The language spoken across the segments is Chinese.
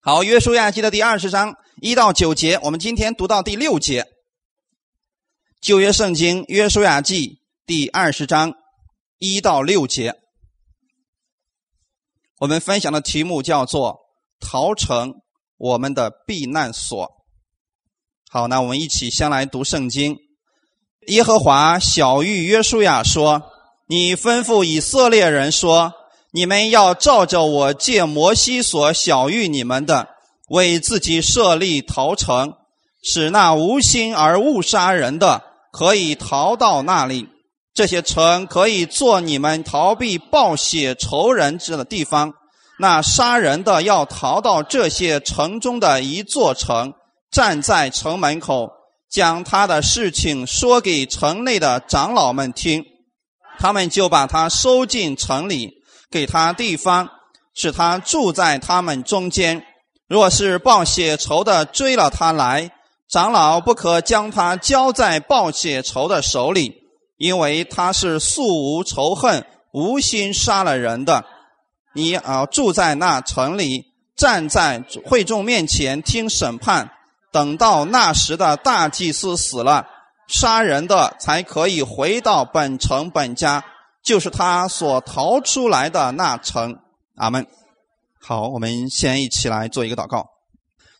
好，约书亚记的第二十章一到九节，我们今天读到第六节。旧约圣经约书亚记第二十章一到六节，我们分享的题目叫做“逃城，我们的避难所”。好，那我们一起先来读圣经。耶和华小谕约书亚说：“你吩咐以色列人说。”你们要照着我借摩西所晓谕你们的，为自己设立逃城，使那无心而误杀人的可以逃到那里。这些城可以做你们逃避暴血仇人之的地方。那杀人的要逃到这些城中的一座城，站在城门口，将他的事情说给城内的长老们听，他们就把他收进城里。给他地方，使他住在他们中间。若是报血仇的追了他来，长老不可将他交在报血仇的手里，因为他是素无仇恨、无心杀了人的。你啊住在那城里，站在会众面前听审判，等到那时的大祭司死了，杀人的才可以回到本城本家。就是他所逃出来的那城，阿门。好，我们先一起来做一个祷告。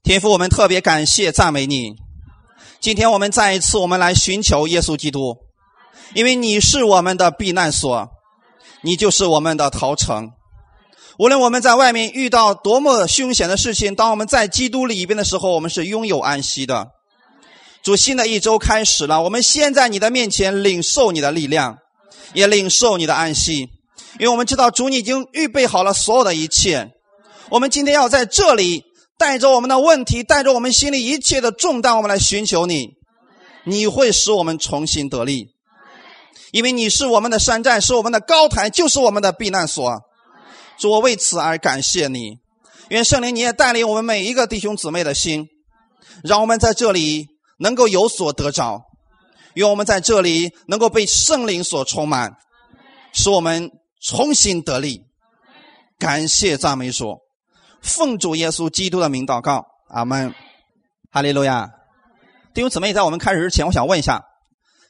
天父，我们特别感谢赞美你。今天我们再一次，我们来寻求耶稣基督，因为你是我们的避难所，你就是我们的逃城。无论我们在外面遇到多么凶险的事情，当我们在基督里边的时候，我们是拥有安息的。主，新的一周开始了，我们先在你的面前领受你的力量。也领受你的安息，因为我们知道主你已经预备好了所有的一切。我们今天要在这里带着我们的问题，带着我们心里一切的重担，我们来寻求你。你会使我们重新得力，因为你是我们的山寨，是我们的高台，就是我们的避难所。主，我为此而感谢你。愿圣灵你也带领我们每一个弟兄姊妹的心，让我们在这里能够有所得着。愿我们在这里能够被圣灵所充满，使我们重新得力。感谢赞美主，奉主耶稣基督的名祷告，阿门。哈利路亚。弟兄姊妹，在我们开始之前，我想问一下，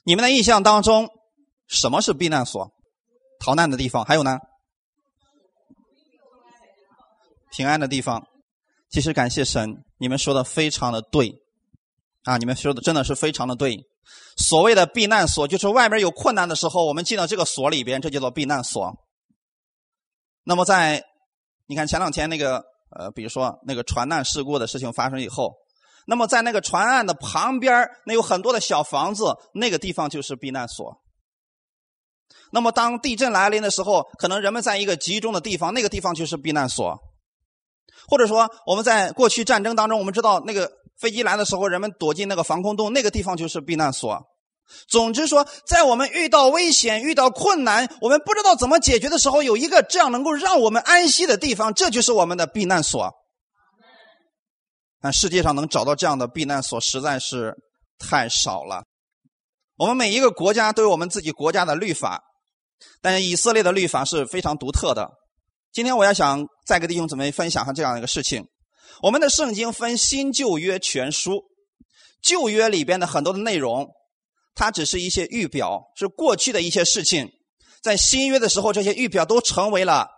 你们的印象当中，什么是避难所？逃难的地方？还有呢？平安的地方。其实感谢神，你们说的非常的对，啊，你们说的真的是非常的对。所谓的避难所，就是外面有困难的时候，我们进到这个所里边，这叫做避难所。那么在你看前两天那个呃，比如说那个船难事故的事情发生以后，那么在那个船岸的旁边那有很多的小房子，那个地方就是避难所。那么当地震来临的时候，可能人们在一个集中的地方，那个地方就是避难所。或者说我们在过去战争当中，我们知道那个。飞机来的时候，人们躲进那个防空洞，那个地方就是避难所。总之说，在我们遇到危险、遇到困难，我们不知道怎么解决的时候，有一个这样能够让我们安息的地方，这就是我们的避难所。但世界上能找到这样的避难所实在是太少了。我们每一个国家都有我们自己国家的律法，但是以色列的律法是非常独特的。今天我要想再跟弟兄姊妹分享下这样一个事情。我们的圣经分新旧约全书，旧约里边的很多的内容，它只是一些预表，是过去的一些事情。在新约的时候，这些预表都成为了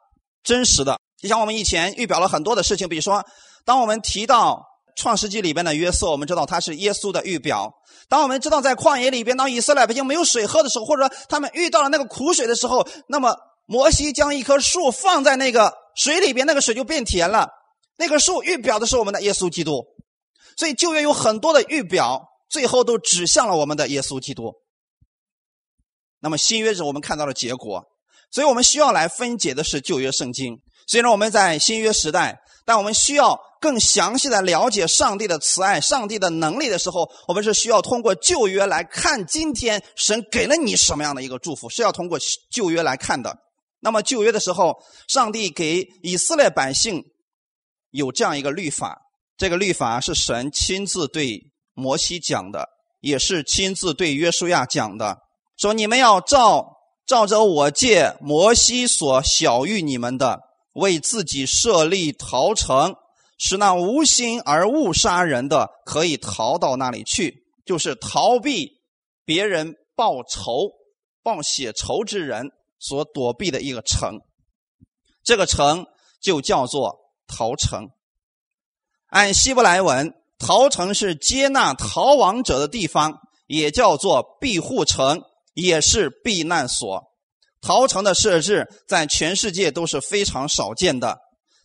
真实的。就像我们以前预表了很多的事情，比如说，当我们提到创世纪里边的约瑟，我们知道他是耶稣的预表；当我们知道在旷野里边，当以色列百姓没有水喝的时候，或者说他们遇到了那个苦水的时候，那么摩西将一棵树放在那个水里边，那个水就变甜了。那个树预表的是我们的耶稣基督，所以旧约有很多的预表，最后都指向了我们的耶稣基督。那么新约是我们看到了结果，所以我们需要来分解的是旧约圣经。虽然我们在新约时代，但我们需要更详细的了解上帝的慈爱、上帝的能力的时候，我们是需要通过旧约来看今天神给了你什么样的一个祝福，是要通过旧约来看的。那么旧约的时候，上帝给以色列百姓。有这样一个律法，这个律法是神亲自对摩西讲的，也是亲自对约书亚讲的，说你们要照照着我借摩西所晓谕你们的，为自己设立逃城，使那无心而误杀人的可以逃到那里去，就是逃避别人报仇、报血仇之人所躲避的一个城。这个城就叫做逃城。按希伯来文，逃城是接纳逃亡者的地方，也叫做庇护城，也是避难所。逃城的设置在全世界都是非常少见的，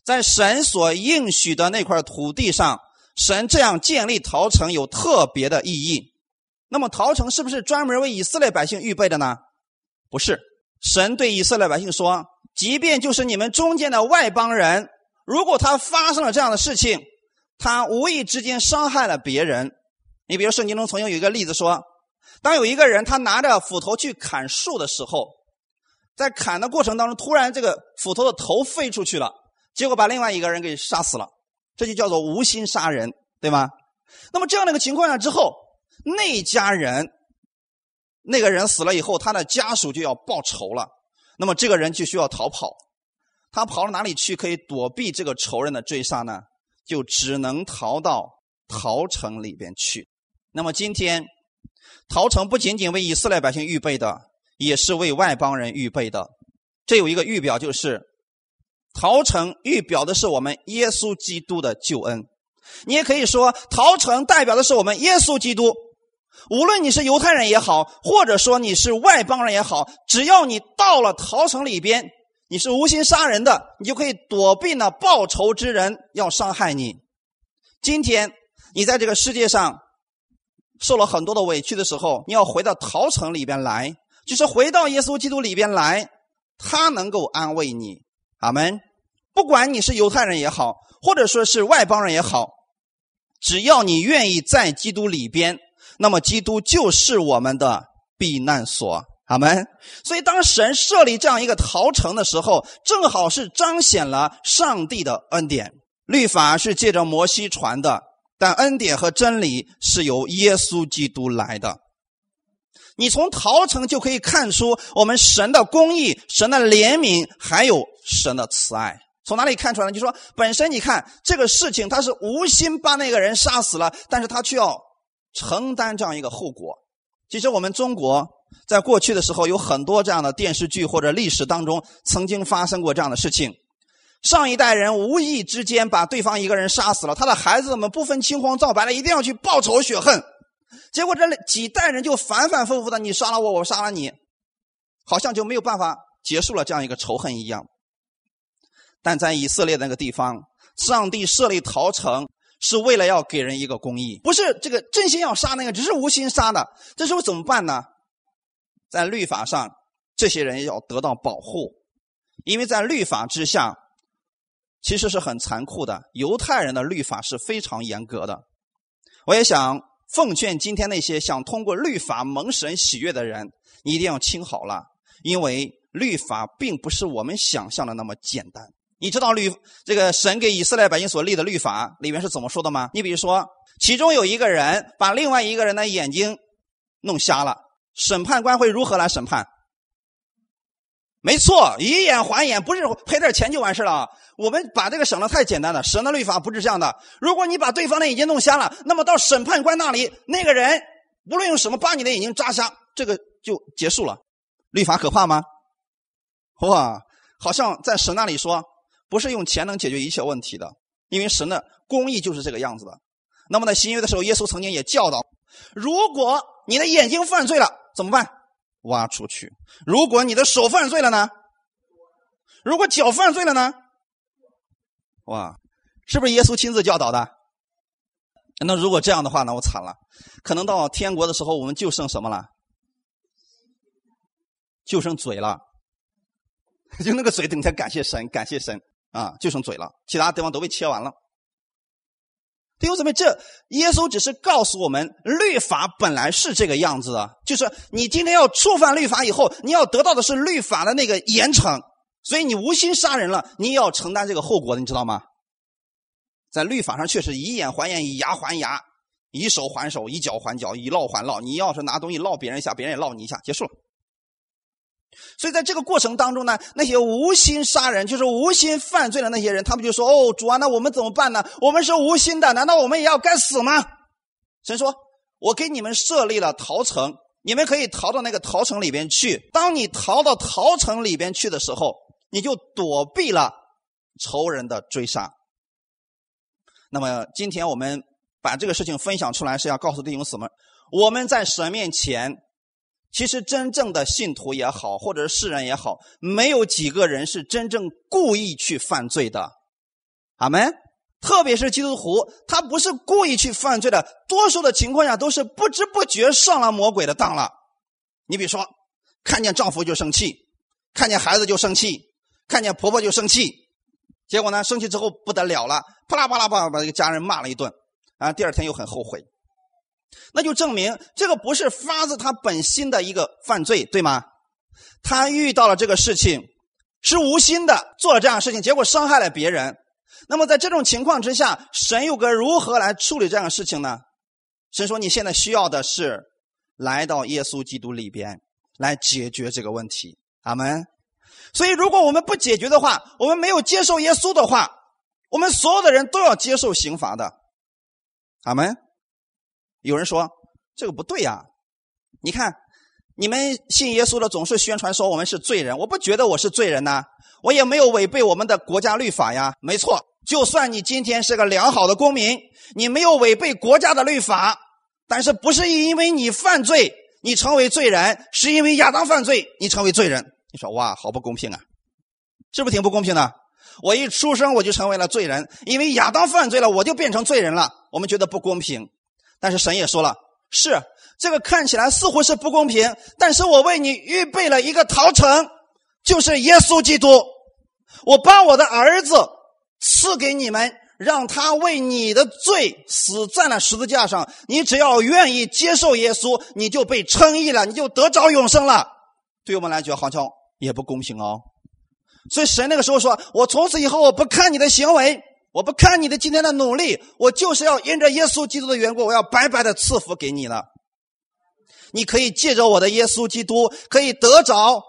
在神所应许的那块土地上，神这样建立逃城有特别的意义。那么，逃城是不是专门为以色列百姓预备的呢？不是，神对以色列百姓说：“即便就是你们中间的外邦人，如果他发生了这样的事情，他无意之间伤害了别人，你比如圣经中曾经有一个例子说，当有一个人他拿着斧头去砍树的时候。”在砍的过程当中，突然这个斧头的头飞出去了，结果把另外一个人给杀死了，这就叫做无心杀人，对吗？那么这样的一个情况下之后，那家人那个人死了以后，他的家属就要报仇了，那么这个人就需要逃跑，他跑到哪里去可以躲避这个仇人的追杀呢？就只能逃到逃城里边去。那么今天逃城不仅仅为以色列百姓预备的。也是为外邦人预备的，这有一个预表，就是陶城预表的是我们耶稣基督的救恩。你也可以说，陶城代表的是我们耶稣基督。无论你是犹太人也好，或者说你是外邦人也好，只要你到了陶城里边，你是无心杀人的，你就可以躲避那报仇之人要伤害你。今天你在这个世界上受了很多的委屈的时候，你要回到逃城里边来。就是回到耶稣基督里边来，他能够安慰你，阿门。不管你是犹太人也好，或者说是外邦人也好，只要你愿意在基督里边，那么基督就是我们的避难所，阿门。所以，当神设立这样一个逃城的时候，正好是彰显了上帝的恩典。律法是借着摩西传的，但恩典和真理是由耶稣基督来的。你从逃城就可以看出我们神的公义、神的怜悯，还有神的慈爱。从哪里看出来呢？就说本身你看这个事情，他是无心把那个人杀死了，但是他却要承担这样一个后果。其实我们中国在过去的时候有很多这样的电视剧或者历史当中曾经发生过这样的事情。上一代人无意之间把对方一个人杀死了，他的孩子们不分青红皂白的一定要去报仇雪恨。结果这几代人就反反复复的，你杀了我，我杀了你，好像就没有办法结束了这样一个仇恨一样。但在以色列那个地方，上帝设立逃城是为了要给人一个公义，不是这个真心要杀那个，只是无心杀的。这时候怎么办呢？在律法上，这些人要得到保护，因为在律法之下，其实是很残酷的。犹太人的律法是非常严格的。我也想。奉劝今天那些想通过律法蒙神喜悦的人，你一定要听好了，因为律法并不是我们想象的那么简单。你知道律这个神给以色列百姓所立的律法里面是怎么说的吗？你比如说，其中有一个人把另外一个人的眼睛弄瞎了，审判官会如何来审判？没错，以眼还眼，不是赔点钱就完事了。我们把这个省的太简单了。神的律法不是这样的。如果你把对方的眼睛弄瞎了，那么到审判官那里，那个人无论用什么把你的眼睛扎瞎，这个就结束了。律法可怕吗？哇，好像在神那里说，不是用钱能解决一切问题的，因为神的公义就是这个样子的。那么在新约的时候，耶稣曾经也教导：如果你的眼睛犯罪了，怎么办？挖出去。如果你的手犯罪了呢？如果脚犯罪了呢？哇，是不是耶稣亲自教导的？那如果这样的话呢？我惨了，可能到天国的时候，我们就剩什么了？就剩嘴了，就那个嘴，等天感谢神，感谢神啊，就剩嘴了，其他地方都被切完了。弟兄姊妹，这耶稣只是告诉我们，律法本来是这个样子的，就是你今天要触犯律法以后，你要得到的是律法的那个严惩，所以你无心杀人了，你也要承担这个后果的，你知道吗？在律法上确实以眼还眼，以牙还牙，以手还手，以脚还脚，以烙还烙。你要是拿东西烙别人一下，别人也烙你一下，结束了。所以在这个过程当中呢，那些无心杀人，就是无心犯罪的那些人，他们就说：“哦，主啊，那我们怎么办呢？我们是无心的，难道我们也要该死吗？”神说：“我给你们设立了逃城，你们可以逃到那个逃城里边去。当你逃到逃城里边去的时候，你就躲避了仇人的追杀。”那么今天我们把这个事情分享出来，是要告诉弟兄姊妹：我们在神面前。其实，真正的信徒也好，或者是世人也好，没有几个人是真正故意去犯罪的。阿门。特别是基督徒，他不是故意去犯罪的，多数的情况下都是不知不觉上了魔鬼的当了。你比如说，看见丈夫就生气，看见孩子就生气，看见婆婆就生气，结果呢，生气之后不得了了，啪啦啪啦啪啦把这个家人骂了一顿，啊，第二天又很后悔。那就证明这个不是发自他本心的一个犯罪，对吗？他遇到了这个事情，是无心的做了这样事情，结果伤害了别人。那么在这种情况之下，神又该如何来处理这样的事情呢？神说：“你现在需要的是来到耶稣基督里边来解决这个问题。”阿门。所以，如果我们不解决的话，我们没有接受耶稣的话，我们所有的人都要接受刑罚的。阿门。有人说这个不对呀，你看你们信耶稣的总是宣传说我们是罪人，我不觉得我是罪人呐，我也没有违背我们的国家律法呀。没错，就算你今天是个良好的公民，你没有违背国家的律法，但是不是因为你犯罪你成为罪人，是因为亚当犯罪你成为罪人。你说哇，好不公平啊，是不是挺不公平的？我一出生我就成为了罪人，因为亚当犯罪了，我就变成罪人了。我们觉得不公平。但是神也说了，是这个看起来似乎是不公平，但是我为你预备了一个逃城，就是耶稣基督。我把我的儿子赐给你们，让他为你的罪死在了十字架上。你只要愿意接受耶稣，你就被称义了，你就得着永生了。对我们来讲，好像也不公平哦。所以神那个时候说：“我从此以后，我不看你的行为。”我不看你的今天的努力，我就是要因着耶稣基督的缘故，我要白白的赐福给你了。你可以借着我的耶稣基督，可以得着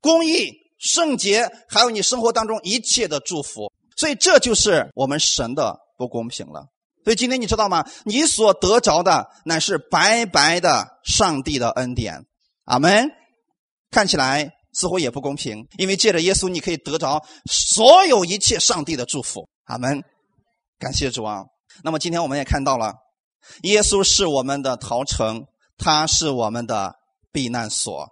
公义、圣洁，还有你生活当中一切的祝福。所以这就是我们神的不公平了。所以今天你知道吗？你所得着的乃是白白的上帝的恩典。阿门。看起来似乎也不公平，因为借着耶稣，你可以得着所有一切上帝的祝福。阿门，感谢主啊！那么今天我们也看到了，耶稣是我们的逃城，他是我们的避难所。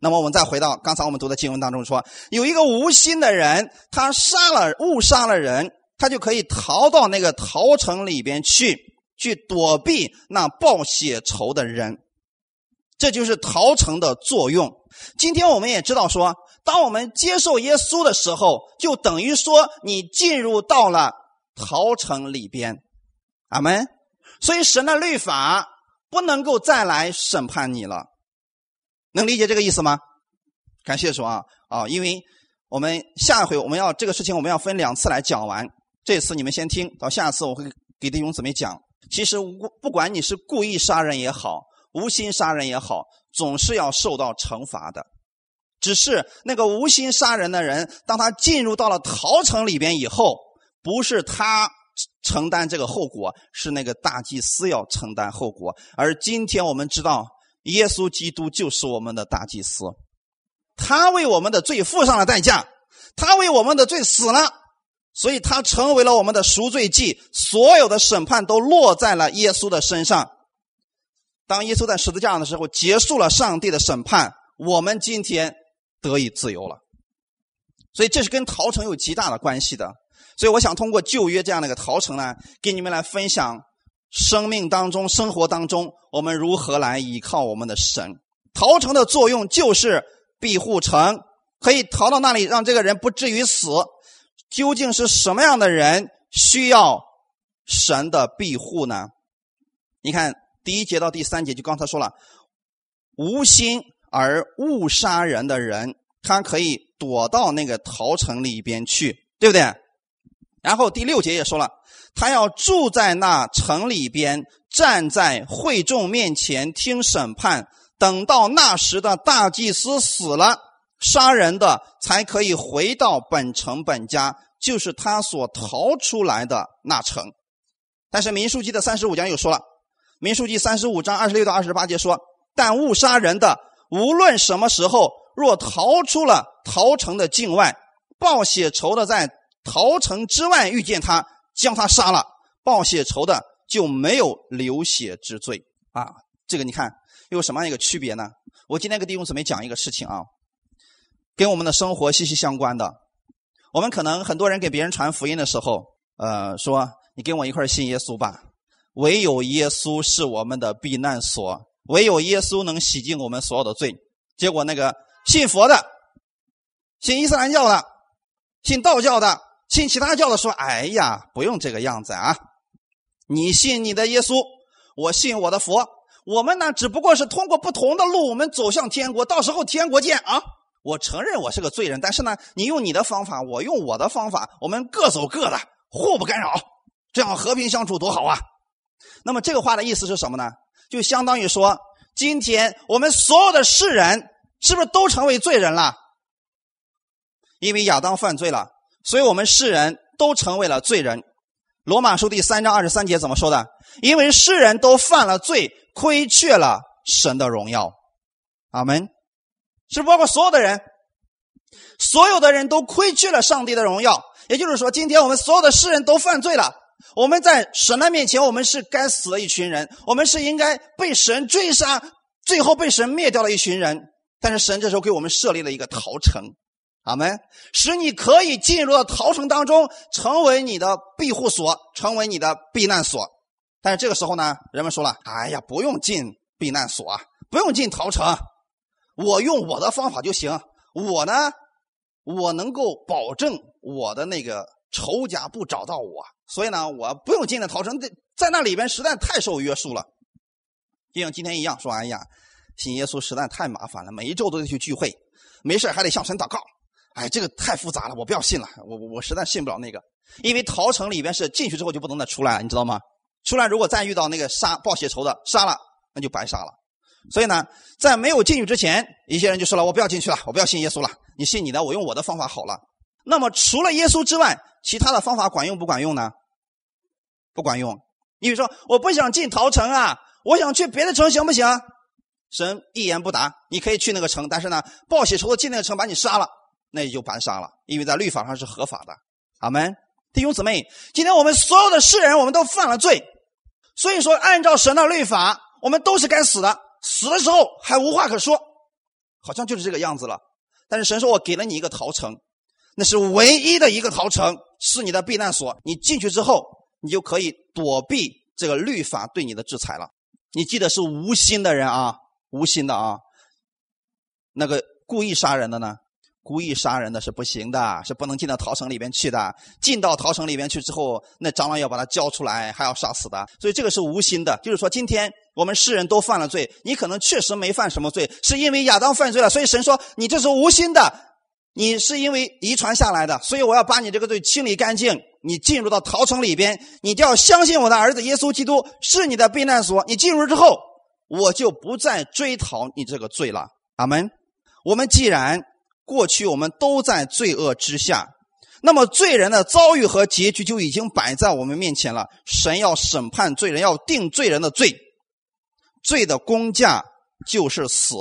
那么我们再回到刚才我们读的经文当中说，有一个无心的人，他杀了误杀了人，他就可以逃到那个逃城里边去，去躲避那报血仇的人。这就是逃城的作用。今天我们也知道说。当我们接受耶稣的时候，就等于说你进入到了逃城里边，阿门。所以神的律法不能够再来审判你了，能理解这个意思吗？感谢主啊啊！因为我们下回我们要这个事情，我们要分两次来讲完。这次你们先听到，下次我会给弟兄姊妹讲。其实不管你是故意杀人也好，无心杀人也好，总是要受到惩罚的。只是那个无心杀人的人，当他进入到了逃城里边以后，不是他承担这个后果，是那个大祭司要承担后果。而今天我们知道，耶稣基督就是我们的大祭司，他为我们的罪付上了代价，他为我们的罪死了，所以他成为了我们的赎罪祭。所有的审判都落在了耶稣的身上。当耶稣在十字架上的时候，结束了上帝的审判。我们今天。得以自由了，所以这是跟逃城有极大的关系的。所以我想通过旧约这样的一个逃城呢，给你们来分享生命当中、生活当中我们如何来依靠我们的神。逃城的作用就是庇护城，可以逃到那里，让这个人不至于死。究竟是什么样的人需要神的庇护呢？你看第一节到第三节，就刚才说了，无心。而误杀人的人，他可以躲到那个逃城里边去，对不对？然后第六节也说了，他要住在那城里边，站在会众面前听审判，等到那时的大祭司死了，杀人的才可以回到本城本家，就是他所逃出来的那城。但是民数记的三十五章又说了，民数记三十五章二十六到二十八节说：“但误杀人的，无论什么时候，若逃出了逃城的境外，报血仇的在逃城之外遇见他，将他杀了，报血仇的就没有流血之罪啊。”这个你看有什么样一个区别呢？我今天跟弟兄姊妹讲一个事情啊，跟我们的生活息息相关的。我们可能很多人给别人传福音的时候，呃，说。你跟我一块信耶稣吧，唯有耶稣是我们的避难所，唯有耶稣能洗净我们所有的罪。结果那个信佛的、信伊斯兰教的、信道教的、信其他教的说：“哎呀，不用这个样子啊！你信你的耶稣，我信我的佛。我们呢，只不过是通过不同的路，我们走向天国。到时候天国见啊！我承认我是个罪人，但是呢，你用你的方法，我用我的方法，我们各走各的，互不干扰。”这样和平相处多好啊！那么这个话的意思是什么呢？就相当于说，今天我们所有的世人是不是都成为罪人了？因为亚当犯罪了，所以我们世人都成为了罪人。罗马书第三章二十三节怎么说的？因为世人都犯了罪，亏缺了神的荣耀。阿门。是包括所有的人，所有的人都亏缺了上帝的荣耀。也就是说，今天我们所有的世人都犯罪了。我们在神的面前，我们是该死的一群人，我们是应该被神追杀，最后被神灭掉的一群人。但是神这时候给我们设立了一个逃城，阿门，使你可以进入到逃城当中，成为你的庇护所，成为你的避难所。但是这个时候呢，人们说了：“哎呀，不用进避难所，不用进逃城，我用我的方法就行。我呢，我能够保证我的那个仇家不找到我。”所以呢，我不用进那逃城，在那里边实在太受约束了，就像今天一样，说：“哎呀，信耶稣实在太麻烦了，每一周都得去聚会，没事还得向神祷告。哎，这个太复杂了，我不要信了，我我我实在信不了那个，因为逃城里边是进去之后就不能再出来了，你知道吗？出来如果再遇到那个杀报血仇的杀了，那就白杀了。所以呢，在没有进去之前，一些人就说了：我不要进去了，我不要信耶稣了，你信你的，我用我的方法好了。那么除了耶稣之外，其他的方法管用不管用呢？不管用。你比如说，我不想进陶城啊，我想去别的城，行不行？神一言不答。你可以去那个城，但是呢，报血仇的进那个城把你杀了，那也就白杀了，因为在律法上是合法的。阿门，弟兄姊妹，今天我们所有的世人，我们都犯了罪，所以说按照神的律法，我们都是该死的。死的时候还无话可说，好像就是这个样子了。但是神说我给了你一个逃城。那是唯一的一个逃城，是你的避难所。你进去之后，你就可以躲避这个律法对你的制裁了。你记得是无心的人啊，无心的啊。那个故意杀人的呢？故意杀人的是不行的，是不能进到逃城里边去的。进到逃城里边去之后，那蟑螂要把他交出来，还要杀死的。所以这个是无心的，就是说今天我们世人都犯了罪，你可能确实没犯什么罪，是因为亚当犯罪了，所以神说你这是无心的。你是因为遗传下来的，所以我要把你这个罪清理干净。你进入到逃城里边，你就要相信我的儿子耶稣基督是你的避难所。你进入之后，我就不再追讨你这个罪了。阿门。我们既然过去我们都在罪恶之下，那么罪人的遭遇和结局就已经摆在我们面前了。神要审判罪人，要定罪人的罪，罪的公价就是死。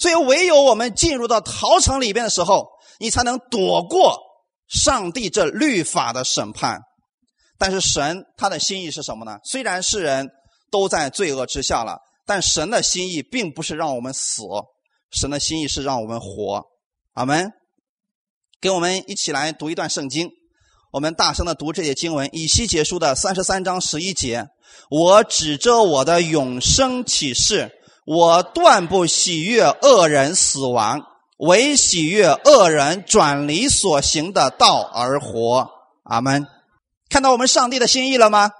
所以，唯有我们进入到逃城里边的时候，你才能躲过上帝这律法的审判。但是，神他的心意是什么呢？虽然世人都在罪恶之下了，但神的心意并不是让我们死，神的心意是让我们活。阿门。给我们一起来读一段圣经，我们大声的读这些经文。以西结书的三十三章十一节：我指着我的永生启示。我断不喜悦恶人死亡，唯喜悦恶人转离所行的道而活。阿门。看到我们上帝的心意了吗？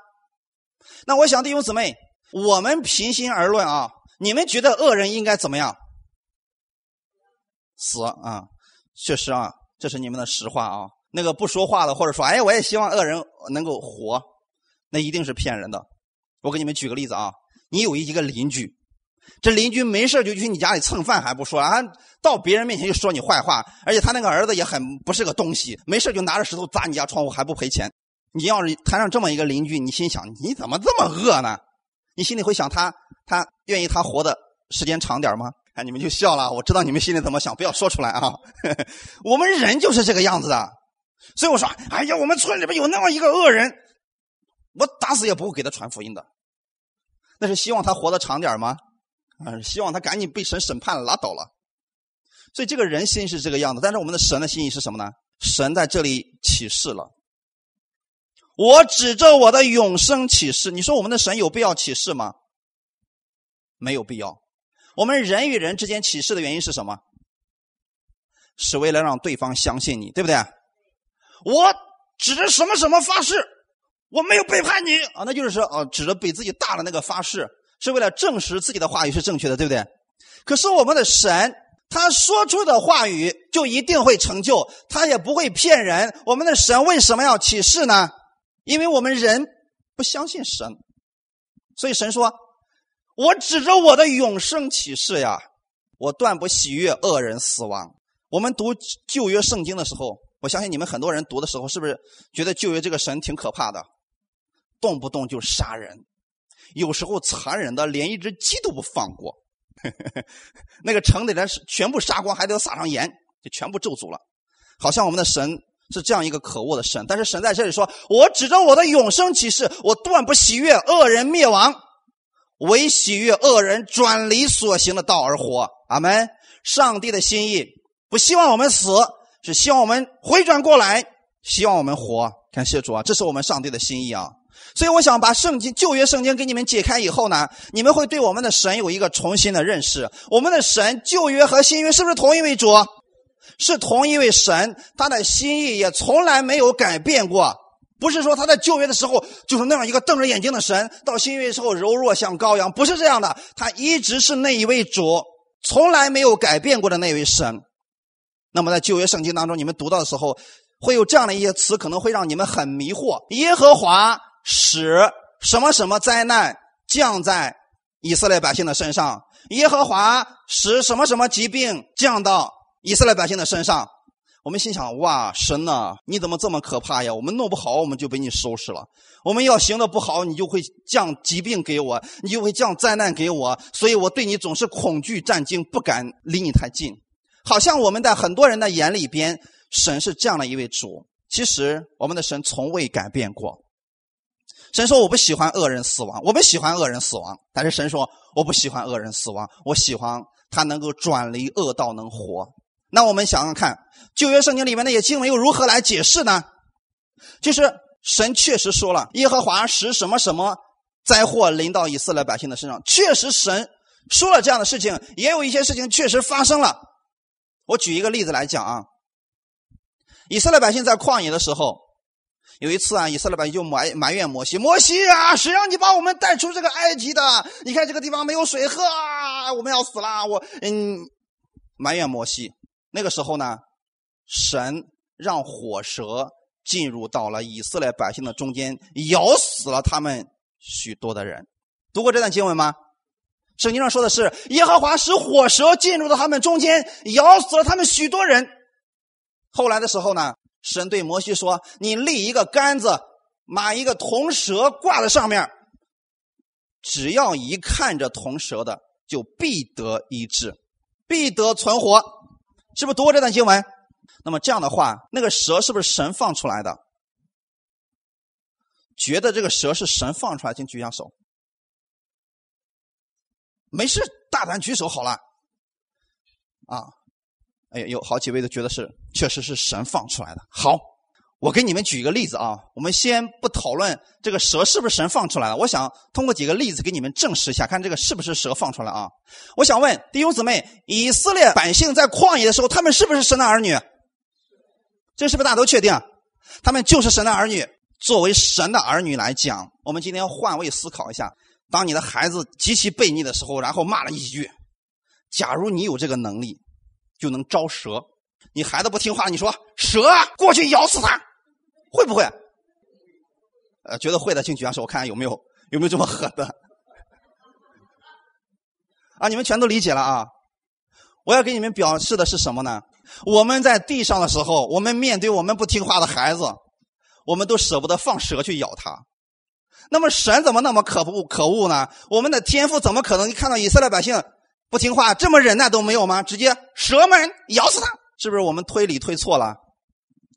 那我想弟兄姊妹，我们平心而论啊，你们觉得恶人应该怎么样？死啊！确实啊，这是你们的实话啊。那个不说话的，或者说，哎，我也希望恶人能够活，那一定是骗人的。我给你们举个例子啊，你有一个邻居。这邻居没事就去你家里蹭饭还不说，还到别人面前就说你坏话，而且他那个儿子也很不是个东西，没事就拿着石头砸你家窗户还不赔钱。你要是摊上这么一个邻居，你心想你怎么这么恶呢？你心里会想他他愿意他活的时间长点吗？哎，你们就笑了，我知道你们心里怎么想，不要说出来啊。我们人就是这个样子的，所以我说，哎呀，我们村里边有那么一个恶人，我打死也不会给他传福音的。那是希望他活得长点吗？啊，希望他赶紧被神审判了，拉倒了。所以这个人心是这个样子，但是我们的神的心意是什么呢？神在这里启示了。我指着我的永生启示，你说我们的神有必要启示吗？没有必要。我们人与人之间启示的原因是什么？是为了让对方相信你，对不对？我指着什么什么发誓，我没有背叛你啊，那就是说，哦，指着比自己大的那个发誓。是为了证实自己的话语是正确的，对不对？可是我们的神，他说出的话语就一定会成就，他也不会骗人。我们的神为什么要启示呢？因为我们人不相信神，所以神说：“我指着我的永生启示呀，我断不喜悦恶人死亡。”我们读旧约圣经的时候，我相信你们很多人读的时候，是不是觉得旧约这个神挺可怕的，动不动就杀人？有时候残忍的连一只鸡都不放过，那个城里人全部杀光，还得撒上盐，就全部咒诅了。好像我们的神是这样一个可恶的神，但是神在这里说：“我指着我的永生启示，我断不喜悦恶人灭亡，唯喜悦恶人转离所行的道而活。”阿门。上帝的心意不希望我们死，是希望我们回转过来，希望我们活。感谢主啊，这是我们上帝的心意啊。所以我想把圣经旧约圣经给你们解开以后呢，你们会对我们的神有一个重新的认识。我们的神旧约和新约是不是同一位主？是同一位神，他的心意也从来没有改变过。不是说他在旧约的时候就是那样一个瞪着眼睛的神，到新约时候柔弱像羔羊，不是这样的。他一直是那一位主，从来没有改变过的那位神。那么在旧约圣经当中，你们读到的时候，会有这样的一些词，可能会让你们很迷惑。耶和华。使什么什么灾难降在以色列百姓的身上？耶和华使什么什么疾病降到以色列百姓的身上？我们心想：哇，神呐，你怎么这么可怕呀？我们弄不好，我们就被你收拾了。我们要行的不好，你就会降疾病给我，你就会降灾难给我。所以我对你总是恐惧战惊，不敢离你太近。好像我们在很多人的眼里边，神是这样的一位主。其实我们的神从未改变过。神说：“我不喜欢恶人死亡，我们喜欢恶人死亡。但是神说，我不喜欢恶人死亡，我喜欢他能够转离恶道，能活。那我们想想看，旧约圣经里面那些经文又如何来解释呢？就是神确实说了，耶和华使什么什么灾祸临到以色列百姓的身上，确实神说了这样的事情，也有一些事情确实发生了。我举一个例子来讲啊，以色列百姓在旷野的时候。”有一次啊，以色列百姓就埋埋怨摩西：“摩西啊，谁让你把我们带出这个埃及的？你看这个地方没有水喝啊，我们要死了！”我嗯，埋怨摩西。那个时候呢，神让火蛇进入到了以色列百姓的中间，咬死了他们许多的人。读过这段经文吗？圣经上说的是，耶和华使火蛇进入到他们中间，咬死了他们许多人。后来的时候呢？神对摩西说：“你立一个杆子，把一个铜蛇挂在上面，只要一看着铜蛇的，就必得医治，必得存活。”是不是读过这段经文？那么这样的话，那个蛇是不是神放出来的？觉得这个蛇是神放出来，请举一下手。没事，大胆举手好了。啊。哎，有好几位都觉得是，确实是神放出来的。好，我给你们举一个例子啊。我们先不讨论这个蛇是不是神放出来的，我想通过几个例子给你们证实一下，看这个是不是蛇放出来啊？我想问弟兄姊妹，以色列百姓在旷野的时候，他们是不是神的儿女？这是不是大家都确定？他们就是神的儿女。作为神的儿女来讲，我们今天换位思考一下：当你的孩子极其悖逆的时候，然后骂了一句，假如你有这个能力。就能招蛇，你孩子不听话，你说蛇过去咬死他，会不会？呃，觉得会的，请举下手，我看看有没有有没有这么狠的。啊，你们全都理解了啊！我要给你们表示的是什么呢？我们在地上的时候，我们面对我们不听话的孩子，我们都舍不得放蛇去咬他。那么神怎么那么可恶可恶呢？我们的天赋怎么可能看到以色列百姓不听话，这么忍耐都没有吗？直接蛇们咬死他，是不是我们推理推错了？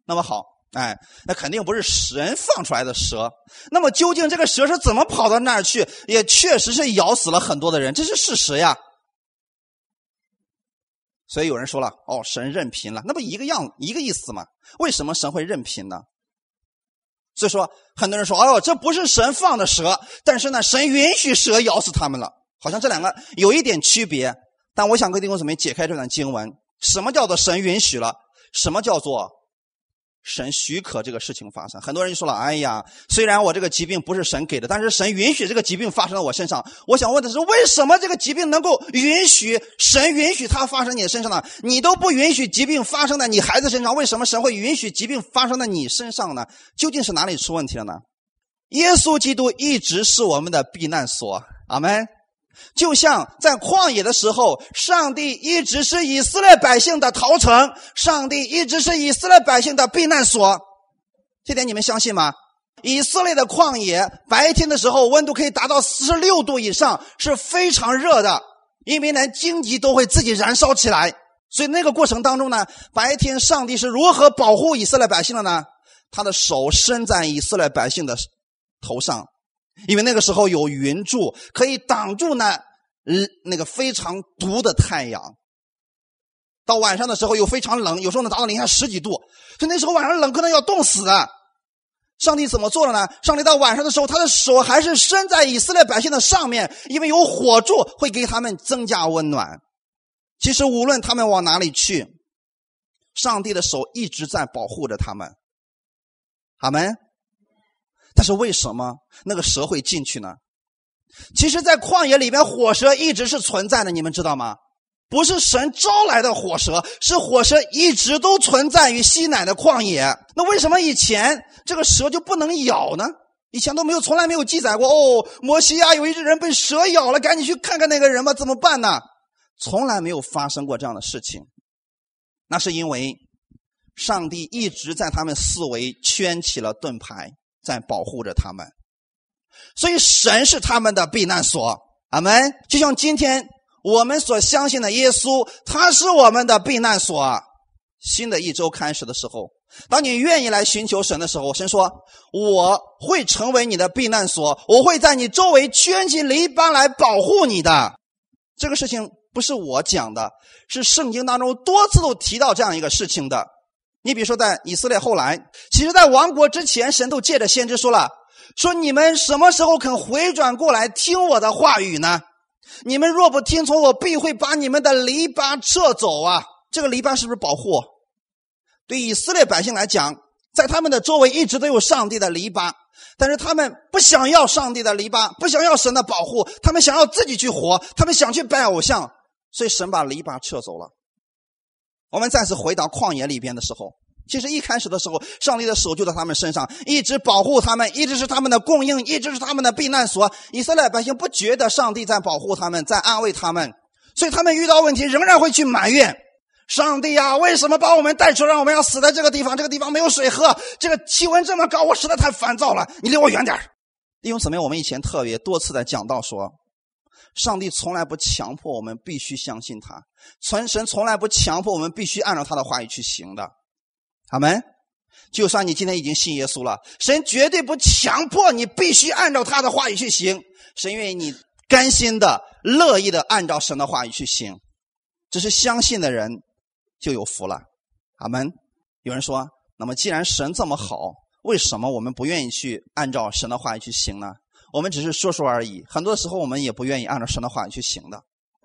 那么好，哎，那肯定不是神放出来的蛇。那么究竟这个蛇是怎么跑到那儿去？也确实是咬死了很多的人，这是事实呀。所以有人说了，哦，神任凭了，那不一个样一个意思吗？为什么神会任凭呢？所以说，很多人说，哦，这不是神放的蛇，但是呢，神允许蛇咬死他们了，好像这两个有一点区别。但我想跟弟兄姊妹解开这段经文，什么叫做神允许了？什么叫做？神许可这个事情发生，很多人就说了：“哎呀，虽然我这个疾病不是神给的，但是神允许这个疾病发生在我身上。”我想问的是，为什么这个疾病能够允许神允许它发生你的身上呢？你都不允许疾病发生在你孩子身上，为什么神会允许疾病发生在你身上呢？究竟是哪里出问题了呢？耶稣基督一直是我们的避难所，阿门。就像在旷野的时候，上帝一直是以色列百姓的逃城，上帝一直是以色列百姓的避难所，这点你们相信吗？以色列的旷野，白天的时候温度可以达到四十六度以上，是非常热的，因为连荆棘都会自己燃烧起来。所以那个过程当中呢，白天上帝是如何保护以色列百姓的呢？他的手伸在以色列百姓的头上。因为那个时候有云柱，可以挡住那嗯那个非常毒的太阳。到晚上的时候又非常冷，有时候能达到零下十几度，所以那时候晚上冷可能要冻死的。上帝怎么做了呢？上帝到晚上的时候，他的手还是伸在以色列百姓的上面，因为有火柱会给他们增加温暖。其实无论他们往哪里去，上帝的手一直在保护着他们。好门。但是为什么那个蛇会进去呢？其实，在旷野里边，火蛇一直是存在的，你们知道吗？不是神招来的火蛇，是火蛇一直都存在于西乃的旷野。那为什么以前这个蛇就不能咬呢？以前都没有，从来没有记载过。哦，摩西亚有一只人被蛇咬了，赶紧去看看那个人吧，怎么办呢？从来没有发生过这样的事情。那是因为上帝一直在他们四围圈起了盾牌。在保护着他们，所以神是他们的避难所。阿门。就像今天我们所相信的耶稣，他是我们的避难所。新的一周开始的时候，当你愿意来寻求神的时候，神说：“我会成为你的避难所，我会在你周围圈起篱笆来保护你的。”这个事情不是我讲的，是圣经当中多次都提到这样一个事情的。你比如说，在以色列后来，其实，在亡国之前，神都借着先知说了：“说你们什么时候肯回转过来听我的话语呢？你们若不听从我，必会把你们的篱笆撤走啊！这个篱笆是不是保护？对以色列百姓来讲，在他们的周围一直都有上帝的篱笆，但是他们不想要上帝的篱笆，不想要神的保护，他们想要自己去活，他们想去拜偶像，所以神把篱笆撤走了。”我们再次回到旷野里边的时候，其实一开始的时候，上帝的手就在他们身上，一直保护他们，一直是他们的供应，一直是他们的避难所。以色列百姓不觉得上帝在保护他们，在安慰他们，所以他们遇到问题仍然会去埋怨上帝呀，为什么把我们带出来？我们要死在这个地方，这个地方没有水喝，这个气温这么高，我实在太烦躁了，你离我远点弟兄姊妹，我们以前特别多次的讲到说。上帝从来不强迫我们必须相信他，神神从来不强迫我们必须按照他的话语去行的，阿门。就算你今天已经信耶稣了，神绝对不强迫你必须按照他的话语去行，神愿意你甘心的、乐意的按照神的话语去行。只是相信的人就有福了，阿门。有人说，那么既然神这么好，为什么我们不愿意去按照神的话语去行呢？我们只是说说而已，很多时候我们也不愿意按照神的话语去行的。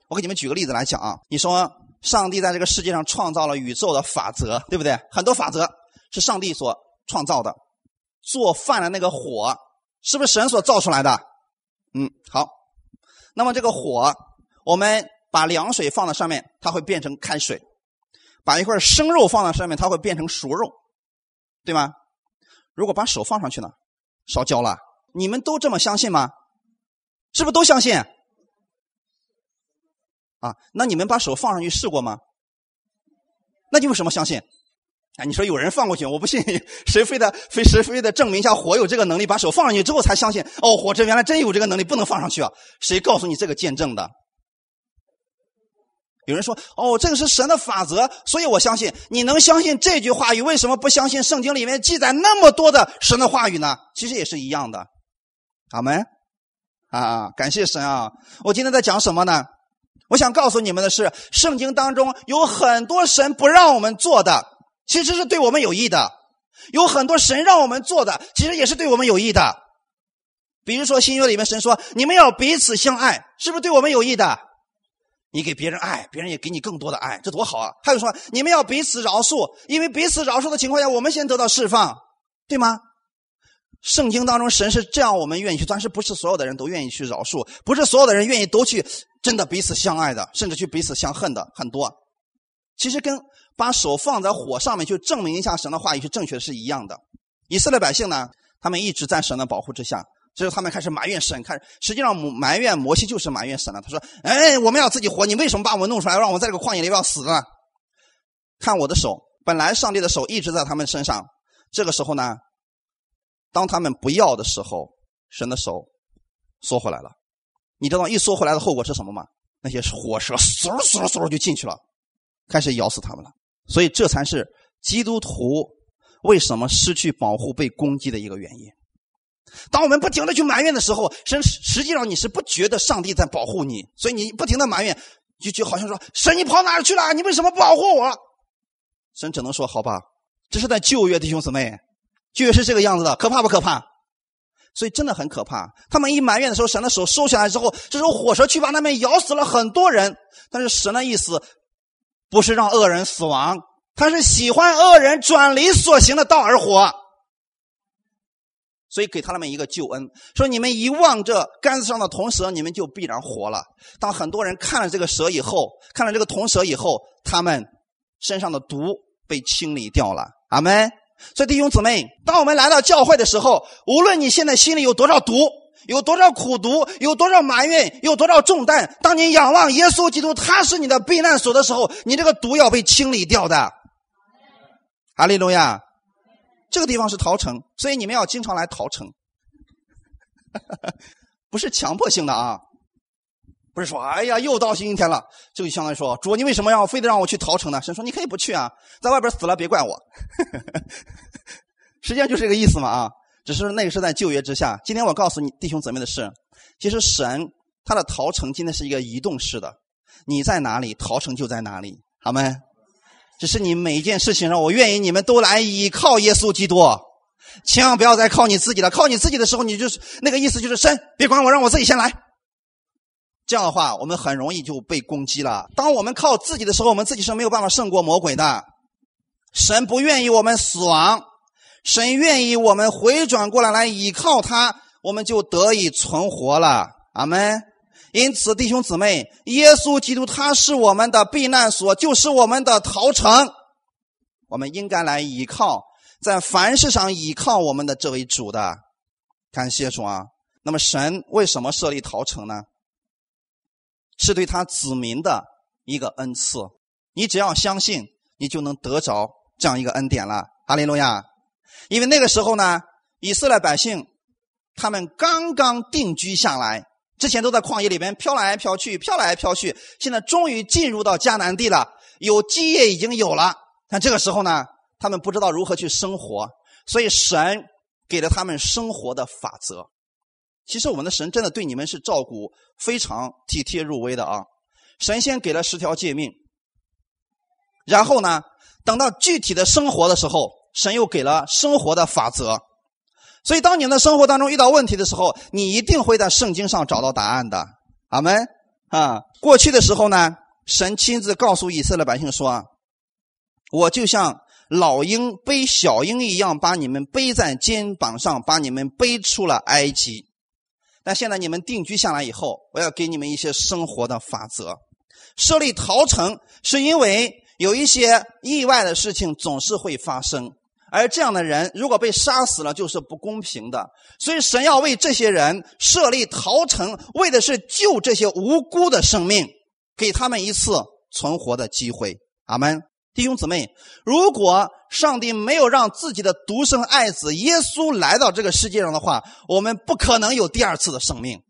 我给你们举个例子来讲啊，你说上帝在这个世界上创造了宇宙的法则，对不对？很多法则是上帝所创造的。做饭的那个火是不是神所造出来的？嗯，好。那么这个火，我们把凉水放在上面，它会变成开水；把一块生肉放在上面，它会变成熟肉，对吗？如果把手放上去呢，烧焦了。你们都这么相信吗？是不是都相信？啊，那你们把手放上去试过吗？那你为什么相信？啊，你说有人放过去，我不信，谁非得非谁非得证明一下火有这个能力，把手放上去之后才相信？哦，火这原来真有这个能力，不能放上去啊？谁告诉你这个见证的？有人说，哦，这个是神的法则，所以我相信。你能相信这句话语，为什么不相信圣经里面记载那么多的神的话语呢？其实也是一样的。阿门。啊，感谢神啊！我今天在讲什么呢？我想告诉你们的是，圣经当中有很多神不让我们做的，其实是对我们有益的；有很多神让我们做的，其实也是对我们有益的。比如说新约里面神说：“你们要彼此相爱”，是不是对我们有益的？你给别人爱，别人也给你更多的爱，这多好啊！还有说：“你们要彼此饶恕，因为彼此饶恕的情况下，我们先得到释放，对吗？”圣经当中，神是这样，我们愿意去，但是不是所有的人都愿意去饶恕，不是所有的人愿意都去真的彼此相爱的，甚至去彼此相恨的很多。其实跟把手放在火上面去证明一下神的话语是正确的是一样的。以色列百姓呢，他们一直在神的保护之下，之后他们开始埋怨神，开始实际上埋怨摩西就是埋怨神了。他说：“哎，我们要自己活，你为什么把我们弄出来，让我在这个旷野里要死呢？看我的手，本来上帝的手一直在他们身上，这个时候呢？”当他们不要的时候，神的手缩回来了。你知道一缩回来的后果是什么吗？那些火蛇嗖嗖嗖就进去了，开始咬死他们了。所以这才是基督徒为什么失去保护、被攻击的一个原因。当我们不停的去埋怨的时候，神实际上你是不觉得上帝在保护你，所以你不停的埋怨，就就好像说神你跑哪去了？你为什么不保护我？神只能说好吧，这是在旧约弟兄姊妹。就是这个样子的，可怕不可怕？所以真的很可怕。他们一埋怨的时候，神的手收起来之后，这时候火蛇去把他们咬死了很多人。但是神的意思不是让恶人死亡，他是喜欢恶人转离所行的道而活。所以给他们一个救恩，说你们一望这杆子上的铜蛇，你们就必然活了。当很多人看了这个蛇以后，看了这个铜蛇以后，他们身上的毒被清理掉了。阿门。所以弟兄姊妹，当我们来到教会的时候，无论你现在心里有多少毒，有多少苦毒，有多少埋怨，有多少重担，当你仰望耶稣基督，他是你的避难所的时候，你这个毒要被清理掉的。哈利路亚！这个地方是陶城，所以你们要经常来陶城，不是强迫性的啊。不是说，哎呀，又到星期天了，就相当于说，主，你为什么要非得让我去陶城呢？神说，你可以不去啊，在外边死了别怪我。实际上就是这个意思嘛啊，只是那个是在旧约之下。今天我告诉你弟兄姊妹的是，其实神他的陶城今天是一个移动式的，你在哪里，陶城就在哪里，好吗？只是你每一件事情上，我愿意你们都来依靠耶稣基督，千万不要再靠你自己了。靠你自己的时候，你就是那个意思，就是神别管我，让我自己先来。这样的话，我们很容易就被攻击了。当我们靠自己的时候，我们自己是没有办法胜过魔鬼的。神不愿意我们死亡，神愿意我们回转过来来依靠他，我们就得以存活了。阿门。因此，弟兄姊妹，耶稣基督他是我们的避难所，就是我们的逃城。我们应该来依靠，在凡事上依靠我们的这位主的。感谢主啊！那么，神为什么设立逃城呢？是对他子民的一个恩赐，你只要相信，你就能得着这样一个恩典了。哈利路亚！因为那个时候呢，以色列百姓他们刚刚定居下来，之前都在旷野里边飘来飘去，飘来飘去，现在终于进入到迦南地了，有基业已经有了。但这个时候呢，他们不知道如何去生活，所以神给了他们生活的法则。其实我们的神真的对你们是照顾非常体贴入微的啊！神仙给了十条诫命，然后呢，等到具体的生活的时候，神又给了生活的法则。所以，当你的生活当中遇到问题的时候，你一定会在圣经上找到答案的。阿门啊！过去的时候呢，神亲自告诉以色列百姓说：“我就像老鹰背小鹰一样，把你们背在肩膀上，把你们背出了埃及。”那现在你们定居下来以后，我要给你们一些生活的法则。设立逃城，是因为有一些意外的事情总是会发生，而这样的人如果被杀死了，就是不公平的。所以神要为这些人设立逃城，为的是救这些无辜的生命。给他们一次存活的机会。阿门，弟兄姊妹，如果上帝没有让自己的独生爱子耶稣来到这个世界上的话，我们不可能有第二次的生命。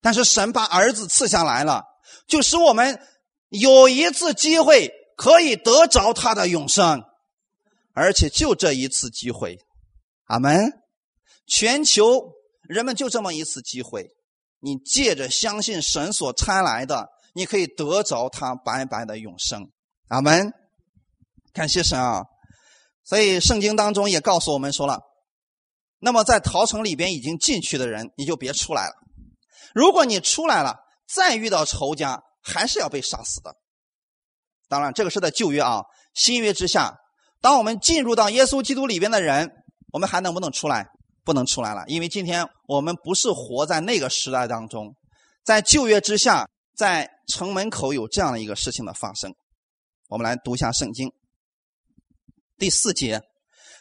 但是神把儿子赐下来了，就使我们有一次机会可以得着他的永生，而且就这一次机会，阿门。全球人们就这么一次机会，你借着相信神所差来的，你可以得着他白白的永生，阿门。感谢神啊！所以圣经当中也告诉我们说了，那么在逃城里边已经进去的人，你就别出来了。如果你出来了，再遇到仇家，还是要被杀死的。当然，这个是在旧约啊，新约之下，当我们进入到耶稣基督里边的人，我们还能不能出来？不能出来了，因为今天我们不是活在那个时代当中，在旧约之下，在城门口有这样的一个事情的发生。我们来读一下圣经第四节：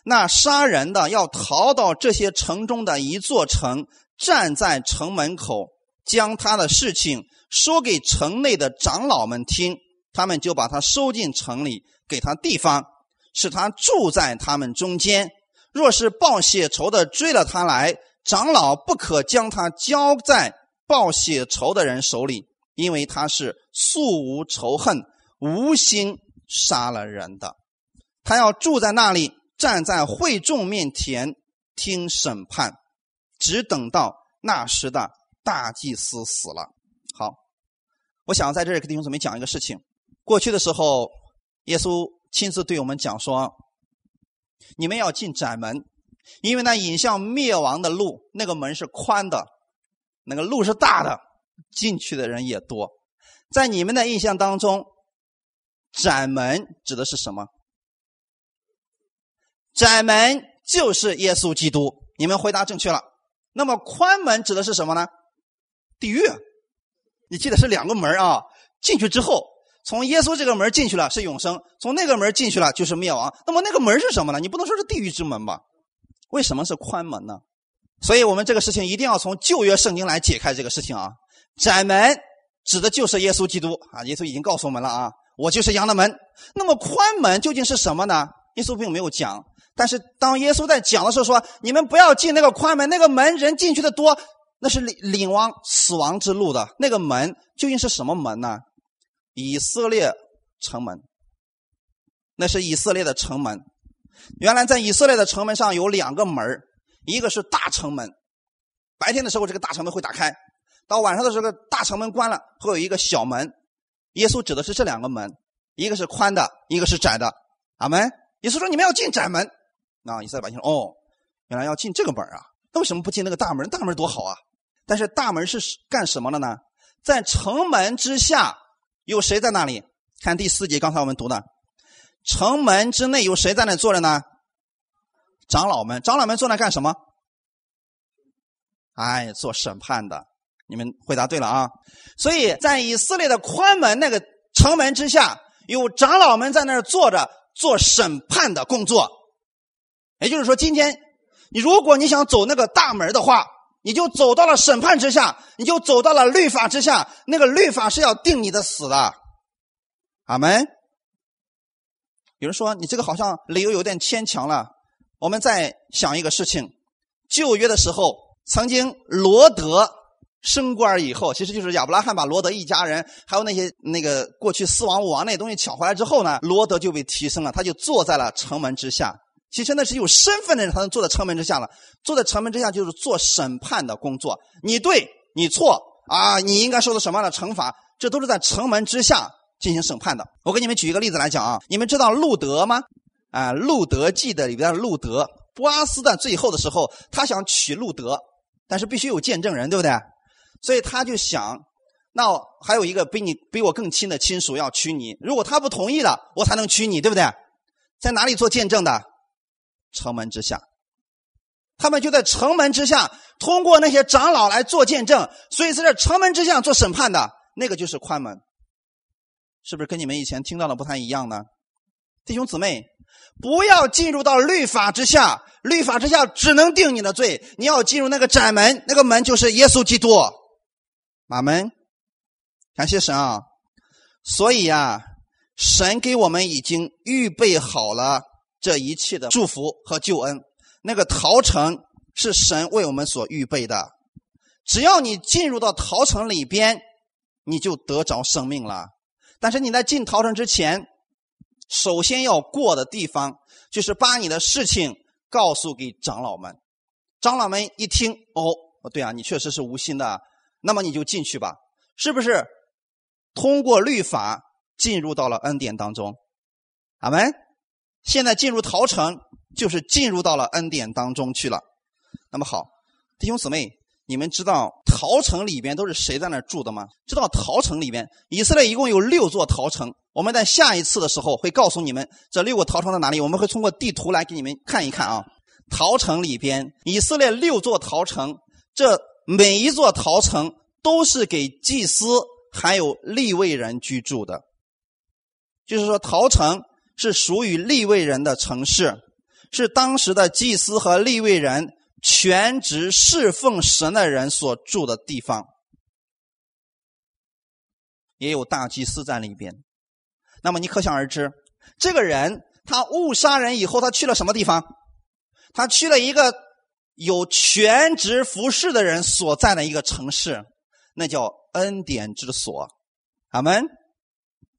那杀人的要逃到这些城中的一座城，站在城门口。将他的事情说给城内的长老们听，他们就把他收进城里，给他地方，使他住在他们中间。若是报血仇的追了他来，长老不可将他交在报血仇的人手里，因为他是素无仇恨、无心杀了人的。他要住在那里，站在会众面前听审判，只等到那时的。大祭司死了，好，我想在这里给弟兄姊妹讲一个事情。过去的时候，耶稣亲自对我们讲说：“你们要进窄门，因为那引向灭亡的路，那个门是宽的，那个路是大的，进去的人也多。”在你们的印象当中，窄门指的是什么？窄门就是耶稣基督。你们回答正确了。那么宽门指的是什么呢？地狱，你记得是两个门啊。进去之后，从耶稣这个门进去了是永生，从那个门进去了就是灭亡。那么那个门是什么呢？你不能说是地狱之门吧？为什么是宽门呢？所以我们这个事情一定要从旧约圣经来解开这个事情啊。窄门指的就是耶稣基督啊。耶稣已经告诉我们了啊，我就是羊的门。那么宽门究竟是什么呢？耶稣并没有讲。但是当耶稣在讲的时候说：“你们不要进那个宽门，那个门人进去的多。”那是领领往死亡之路的那个门，究竟是什么门呢？以色列城门。那是以色列的城门。原来在以色列的城门上有两个门一个是大城门，白天的时候这个大城门会打开，到晚上的时候大城门关了，会有一个小门。耶稣指的是这两个门，一个是宽的，一个是窄的。阿门。耶稣说：“你们要进窄门。”那以色列百姓说：“哦，原来要进这个门啊？那为什么不进那个大门？大门多好啊！”但是大门是干什么的呢？在城门之下有谁在那里？看第四节，刚才我们读的，城门之内有谁在那坐着呢？长老们，长老们坐那干什么？哎，做审判的。你们回答对了啊！所以在以色列的宽门那个城门之下，有长老们在那儿坐着做审判的工作。也就是说，今天你如果你想走那个大门的话。你就走到了审判之下，你就走到了律法之下。那个律法是要定你的死的，阿门。有人说你这个好像理由有点牵强了。我们再想一个事情：旧约的时候，曾经罗德升官以后，其实就是亚伯拉罕把罗德一家人，还有那些那个过去四王五王那些东西抢回来之后呢，罗德就被提升了，他就坐在了城门之下。其实那是有身份的人才能坐在城门之下了。坐在城门之下就是做审判的工作。你对，你错啊，你应该受到什么样的惩罚？这都是在城门之下进行审判的。我给你们举一个例子来讲啊，你们知道路德吗？啊，《路德记》的里边的路德，波阿斯在最后的时候，他想娶路德，但是必须有见证人，对不对？所以他就想，那还有一个比你比我更亲的亲属要娶你，如果他不同意了，我才能娶你，对不对？在哪里做见证的？城门之下，他们就在城门之下，通过那些长老来做见证，所以在这城门之下做审判的那个就是宽门，是不是跟你们以前听到的不太一样呢？弟兄姊妹，不要进入到律法之下，律法之下只能定你的罪，你要进入那个窄门，那个门就是耶稣基督。马门，感谢神啊！所以呀，神给我们已经预备好了这一切的祝福和救恩。那个陶城是神为我们所预备的，只要你进入到陶城里边，你就得着生命了。但是你在进陶城之前，首先要过的地方就是把你的事情告诉给长老们。长老们一听，哦，对啊，你确实是无心的，那么你就进去吧，是不是？通过律法进入到了恩典当中，阿门。现在进入陶城，就是进入到了恩典当中去了。那么好，弟兄姊妹，你们知道陶城里边都是谁在那住的吗？知道陶城里边，以色列一共有六座陶城。我们在下一次的时候会告诉你们这六个陶城在哪里。我们会通过地图来给你们看一看啊。陶城里边，以色列六座陶城，这每一座陶城都是给祭司。还有立位人居住的，就是说，陶城是属于立位人的城市，是当时的祭司和立位人全职侍奉神的人所住的地方，也有大祭司在里边。那么你可想而知，这个人他误杀人以后，他去了什么地方？他去了一个有全职服侍的人所在的一个城市，那叫。恩典之所，阿门。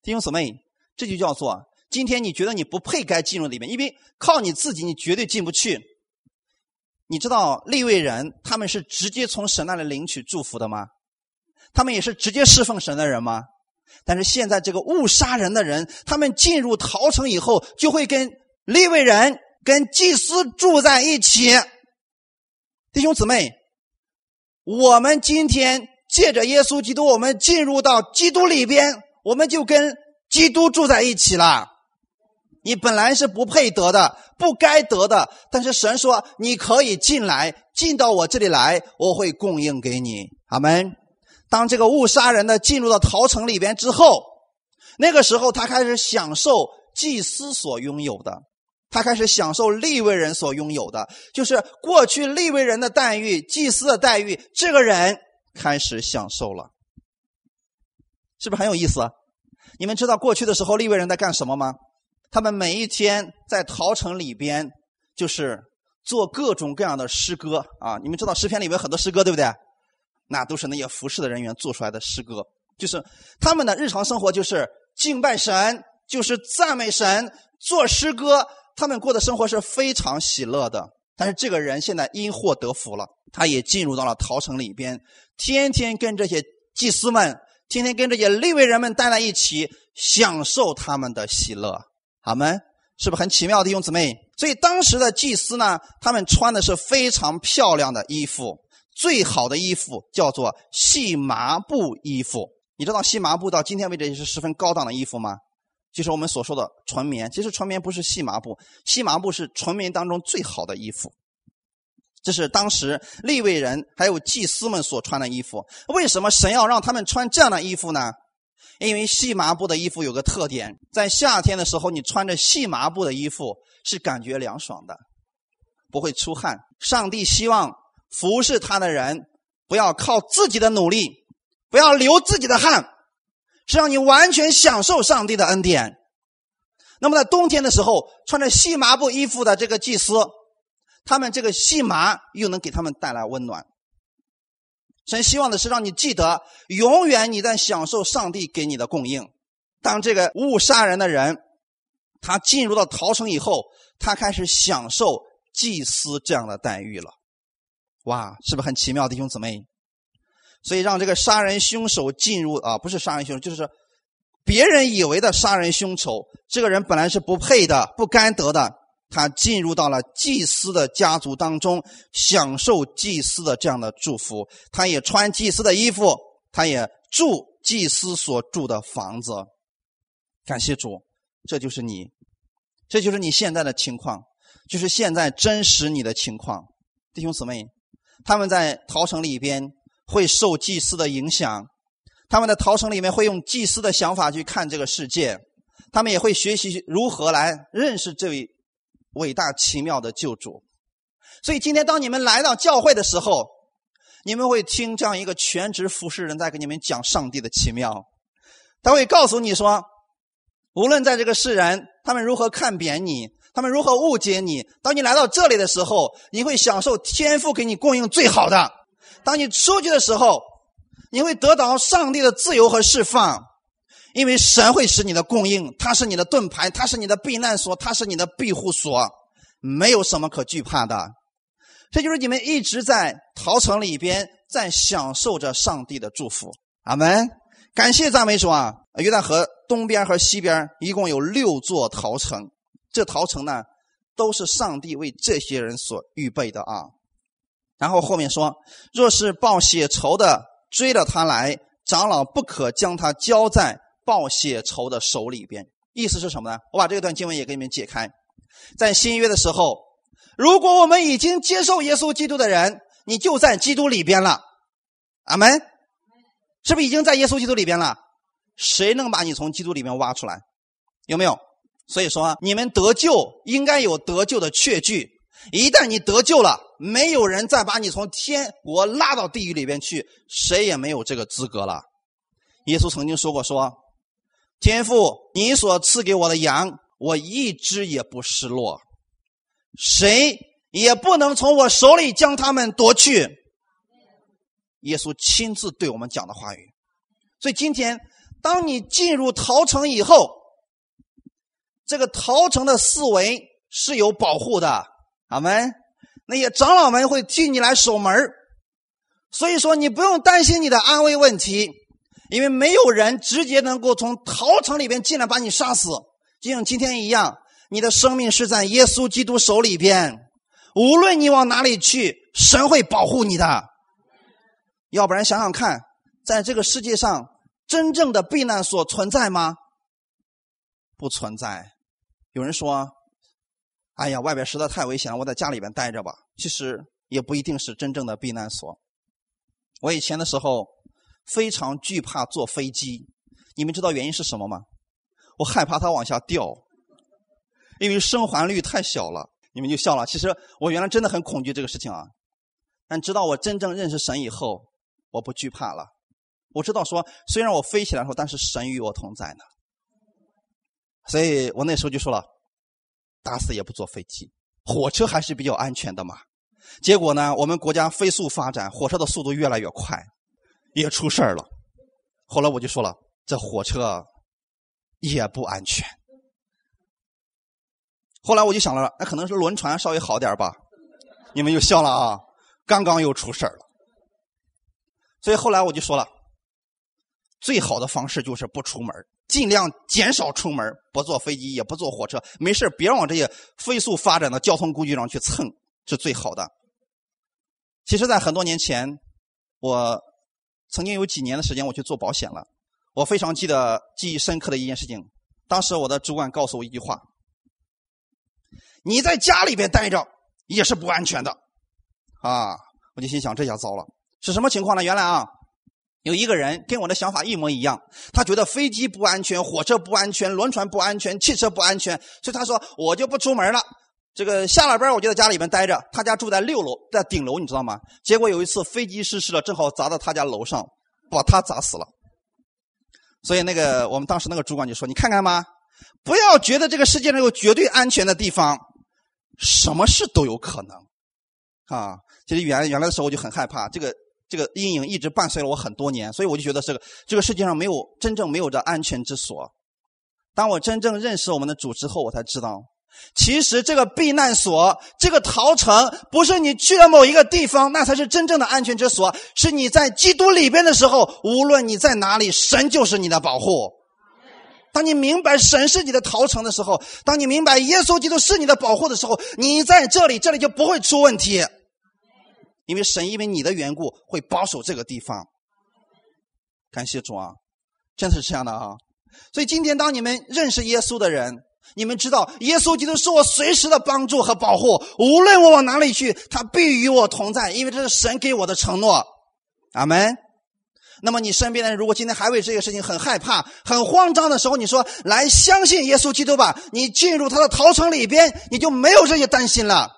弟兄姊妹，这就叫做今天你觉得你不配该进入里面，因为靠你自己你绝对进不去。你知道立位人他们是直接从神那里领取祝福的吗？他们也是直接侍奉神的人吗？但是现在这个误杀人的人，他们进入逃城以后，就会跟立位人、跟祭司住在一起。弟兄姊妹，我们今天。借着耶稣基督，我们进入到基督里边，我们就跟基督住在一起了。你本来是不配得的，不该得的，但是神说你可以进来，进到我这里来，我会供应给你。阿门。当这个误杀人的进入到陶城里边之后，那个时候他开始享受祭司所拥有的，他开始享受利未人所拥有的，就是过去利未人的待遇、祭司的待遇。这个人。开始享受了，是不是很有意思？你们知道过去的时候利未人在干什么吗？他们每一天在陶城里边，就是做各种各样的诗歌啊。你们知道诗篇里面很多诗歌，对不对？那都是那些服侍的人员做出来的诗歌，就是他们的日常生活就是敬拜神，就是赞美神，做诗歌。他们过的生活是非常喜乐的。但是这个人现在因祸得福了，他也进入到了陶城里边。天天跟这些祭司们，天天跟这些利未人们待在一起，享受他们的喜乐。好们，是不是很奇妙的弟兄姊妹？所以当时的祭司呢，他们穿的是非常漂亮的衣服，最好的衣服叫做细麻布衣服。你知道细麻布到今天为止也是十分高档的衣服吗？就是我们所说的纯棉。其实纯棉不是细麻布，细麻布是纯棉当中最好的衣服。这是当时利未人还有祭司们所穿的衣服。为什么神要让他们穿这样的衣服呢？因为细麻布的衣服有个特点，在夏天的时候，你穿着细麻布的衣服是感觉凉爽的，不会出汗。上帝希望服侍他的人不要靠自己的努力，不要流自己的汗，是让你完全享受上帝的恩典。那么在冬天的时候，穿着细麻布衣服的这个祭司。他们这个细麻又能给他们带来温暖。神希望的是让你记得，永远你在享受上帝给你的供应。当这个误杀人的人，他进入到逃城以后，他开始享受祭司这样的待遇了。哇，是不是很奇妙，弟兄姊妹？所以让这个杀人凶手进入啊，不是杀人凶手，就是别人以为的杀人凶手。这个人本来是不配的，不该得的。他进入到了祭司的家族当中，享受祭司的这样的祝福。他也穿祭司的衣服，他也住祭司所住的房子。感谢主，这就是你，这就是你现在的情况，就是现在真实你的情况。弟兄姊妹，他们在陶城里边会受祭司的影响，他们的陶城里面会用祭司的想法去看这个世界，他们也会学习如何来认识这位。伟大奇妙的救主，所以今天当你们来到教会的时候，你们会听这样一个全职服侍人在给你们讲上帝的奇妙。他会告诉你说，无论在这个世人他们如何看扁你，他们如何误解你，当你来到这里的时候，你会享受天赋给你供应最好的。当你出去的时候，你会得到上帝的自由和释放，因为神会使你的供应，他是你的盾牌，他是你的避难所，他是你的庇护所，没有什么可惧怕的。这就是你们一直在陶城里边在享受着上帝的祝福。阿门！感谢赞美主啊！约旦河东边和西边一共有六座陶城，这陶城呢都是上帝为这些人所预备的啊。然后后面说，若是报血仇的追了他来，长老不可将他交在报血仇的手里边。意思是什么呢？我把这段经文也给你们解开。在新约的时候。如果我们已经接受耶稣基督的人，你就在基督里边了，阿门，是不是已经在耶稣基督里边了？谁能把你从基督里面挖出来？有没有？所以说，你们得救应该有得救的确据。一旦你得救了，没有人再把你从天国拉到地狱里边去，谁也没有这个资格了。耶稣曾经说过：“说天父，你所赐给我的羊，我一只也不失落。”谁也不能从我手里将他们夺去。耶稣亲自对我们讲的话语。所以今天，当你进入陶城以后，这个陶城的四围是有保护的。阿门。那些长老们会替你来守门所以说，你不用担心你的安危问题，因为没有人直接能够从逃城里边进来把你杀死，就像今天一样。你的生命是在耶稣基督手里边，无论你往哪里去，神会保护你的。要不然想想看，在这个世界上，真正的避难所存在吗？不存在。有人说：“哎呀，外边实在太危险了，我在家里边待着吧。”其实也不一定是真正的避难所。我以前的时候非常惧怕坐飞机，你们知道原因是什么吗？我害怕它往下掉。因为生还率太小了，你们就笑了。其实我原来真的很恐惧这个事情啊，但直到我真正认识神以后，我不惧怕了。我知道说，虽然我飞起来的时候，但是神与我同在呢。所以我那时候就说了，打死也不坐飞机，火车还是比较安全的嘛。结果呢，我们国家飞速发展，火车的速度越来越快，也出事儿了。后来我就说了，这火车也不安全。后来我就想了，那可能是轮船稍微好点吧，你们又笑了啊！刚刚又出事了，所以后来我就说了，最好的方式就是不出门，尽量减少出门，不坐飞机，也不坐火车，没事别往这些飞速发展的交通工具上去蹭，是最好的。其实，在很多年前，我曾经有几年的时间我去做保险了，我非常记得记忆深刻的一件事情，当时我的主管告诉我一句话。你在家里边待着也是不安全的，啊！我就心想，这下糟了，是什么情况呢？原来啊，有一个人跟我的想法一模一样，他觉得飞机不安全，火车不安全，轮船不安全，汽车不安全，所以他说我就不出门了。这个下了班我就在家里面待着。他家住在六楼，在顶楼，你知道吗？结果有一次飞机失事了，正好砸到他家楼上，把他砸死了。所以那个我们当时那个主管就说：“你看看吧，不要觉得这个世界上有绝对安全的地方。”什么事都有可能，啊！其实原原来的时候我就很害怕，这个这个阴影一直伴随了我很多年，所以我就觉得这个这个世界上没有真正没有着安全之所。当我真正认识我们的主之后，我才知道，其实这个避难所、这个逃城，不是你去了某一个地方，那才是真正的安全之所。是你在基督里边的时候，无论你在哪里，神就是你的保护。当你明白神是你的逃城的时候，当你明白耶稣基督是你的保护的时候，你在这里，这里就不会出问题。因为神因为你的缘故会保守这个地方。感谢主啊，真的是这样的啊！所以今天当你们认识耶稣的人，你们知道耶稣基督是我随时的帮助和保护，无论我往哪里去，他必与我同在，因为这是神给我的承诺。阿门。那么你身边的人如果今天还为这个事情很害怕、很慌张的时候，你说来相信耶稣基督吧，你进入他的逃城里边，你就没有这些担心了。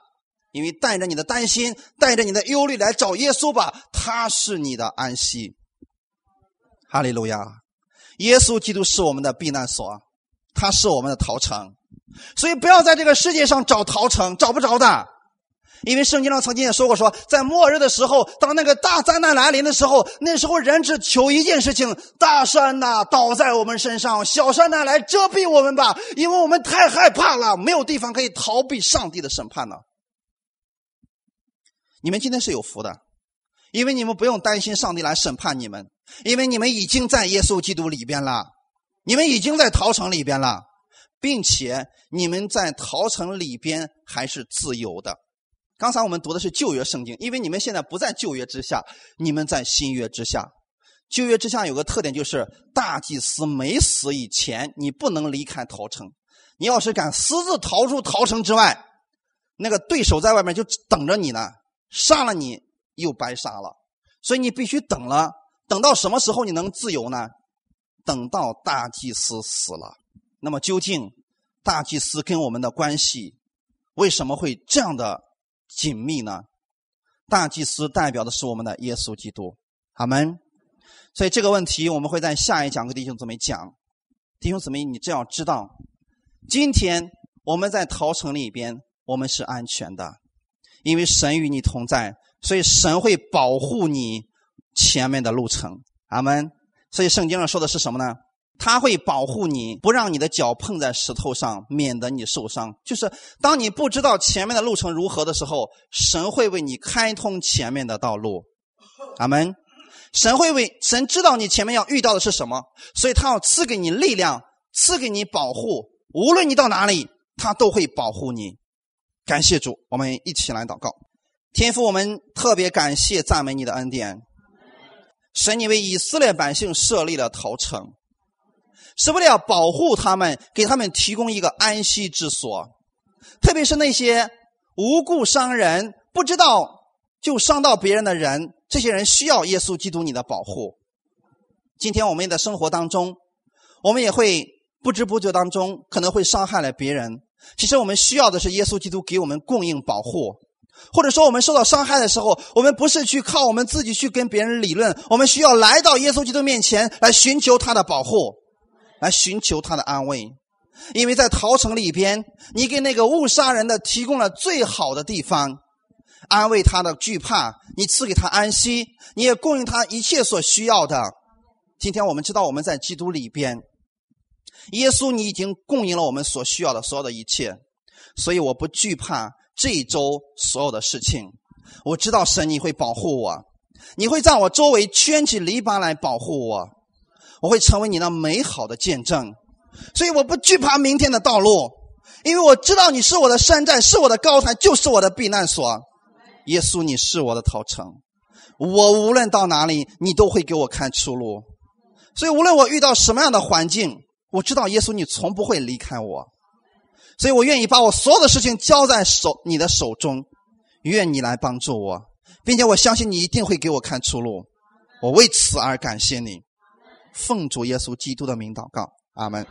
因为带着你的担心，带着你的忧虑来找耶稣吧，他是你的安息。哈利路亚！耶稣基督是我们的避难所，他是我们的逃城，所以不要在这个世界上找逃城，找不着的。因为圣经上曾经也说过，说在末日的时候，当那个大灾难来临的时候，那时候人只求一件事情：大山呐倒在我们身上，小山呐来遮蔽我们吧，因为我们太害怕了，没有地方可以逃避上帝的审判了。你们今天是有福的，因为你们不用担心上帝来审判你们，因为你们已经在耶稣基督里边了，你们已经在逃城里边了，并且你们在逃城里边还是自由的。刚才我们读的是旧约圣经，因为你们现在不在旧约之下，你们在新约之下。旧约之下有个特点，就是大祭司没死以前，你不能离开逃城。你要是敢私自逃出逃城之外，那个对手在外面就等着你呢，杀了你又白杀了。所以你必须等了，等到什么时候你能自由呢？等到大祭司死了。那么究竟大祭司跟我们的关系为什么会这样的？紧密呢？大祭司代表的是我们的耶稣基督，阿门。所以这个问题我们会在下一讲跟弟兄姊妹讲。弟兄姊妹，你这要知道，今天我们在逃城里边，我们是安全的，因为神与你同在，所以神会保护你前面的路程，阿门。所以圣经上说的是什么呢？他会保护你，不让你的脚碰在石头上，免得你受伤。就是当你不知道前面的路程如何的时候，神会为你开通前面的道路。阿门。神会为神知道你前面要遇到的是什么，所以他要赐给你力量，赐给你保护。无论你到哪里，他都会保护你。感谢主，我们一起来祷告。天父，我们特别感谢赞美你的恩典。神，你为以色列百姓设立了逃城。是为了保护他们，给他们提供一个安息之所。特别是那些无故伤人、不知道就伤到别人的人，这些人需要耶稣基督你的保护。今天我们的生活当中，我们也会不知不觉当中可能会伤害了别人。其实我们需要的是耶稣基督给我们供应保护，或者说我们受到伤害的时候，我们不是去靠我们自己去跟别人理论，我们需要来到耶稣基督面前来寻求他的保护。来寻求他的安慰，因为在逃城里边，你给那个误杀人的提供了最好的地方，安慰他的惧怕，你赐给他安息，你也供应他一切所需要的。今天我们知道我们在基督里边，耶稣你已经供应了我们所需要的所有的一切，所以我不惧怕这一周所有的事情。我知道神你会保护我，你会在我周围圈起篱笆来保护我。我会成为你那美好的见证，所以我不惧怕明天的道路，因为我知道你是我的山寨，是我的高台，就是我的避难所。耶稣，你是我的逃城，我无论到哪里，你都会给我看出路。所以无论我遇到什么样的环境，我知道耶稣，你从不会离开我。所以我愿意把我所有的事情交在手你的手中，愿你来帮助我，并且我相信你一定会给我看出路。我为此而感谢你。奉主耶稣基督的名祷告，阿门。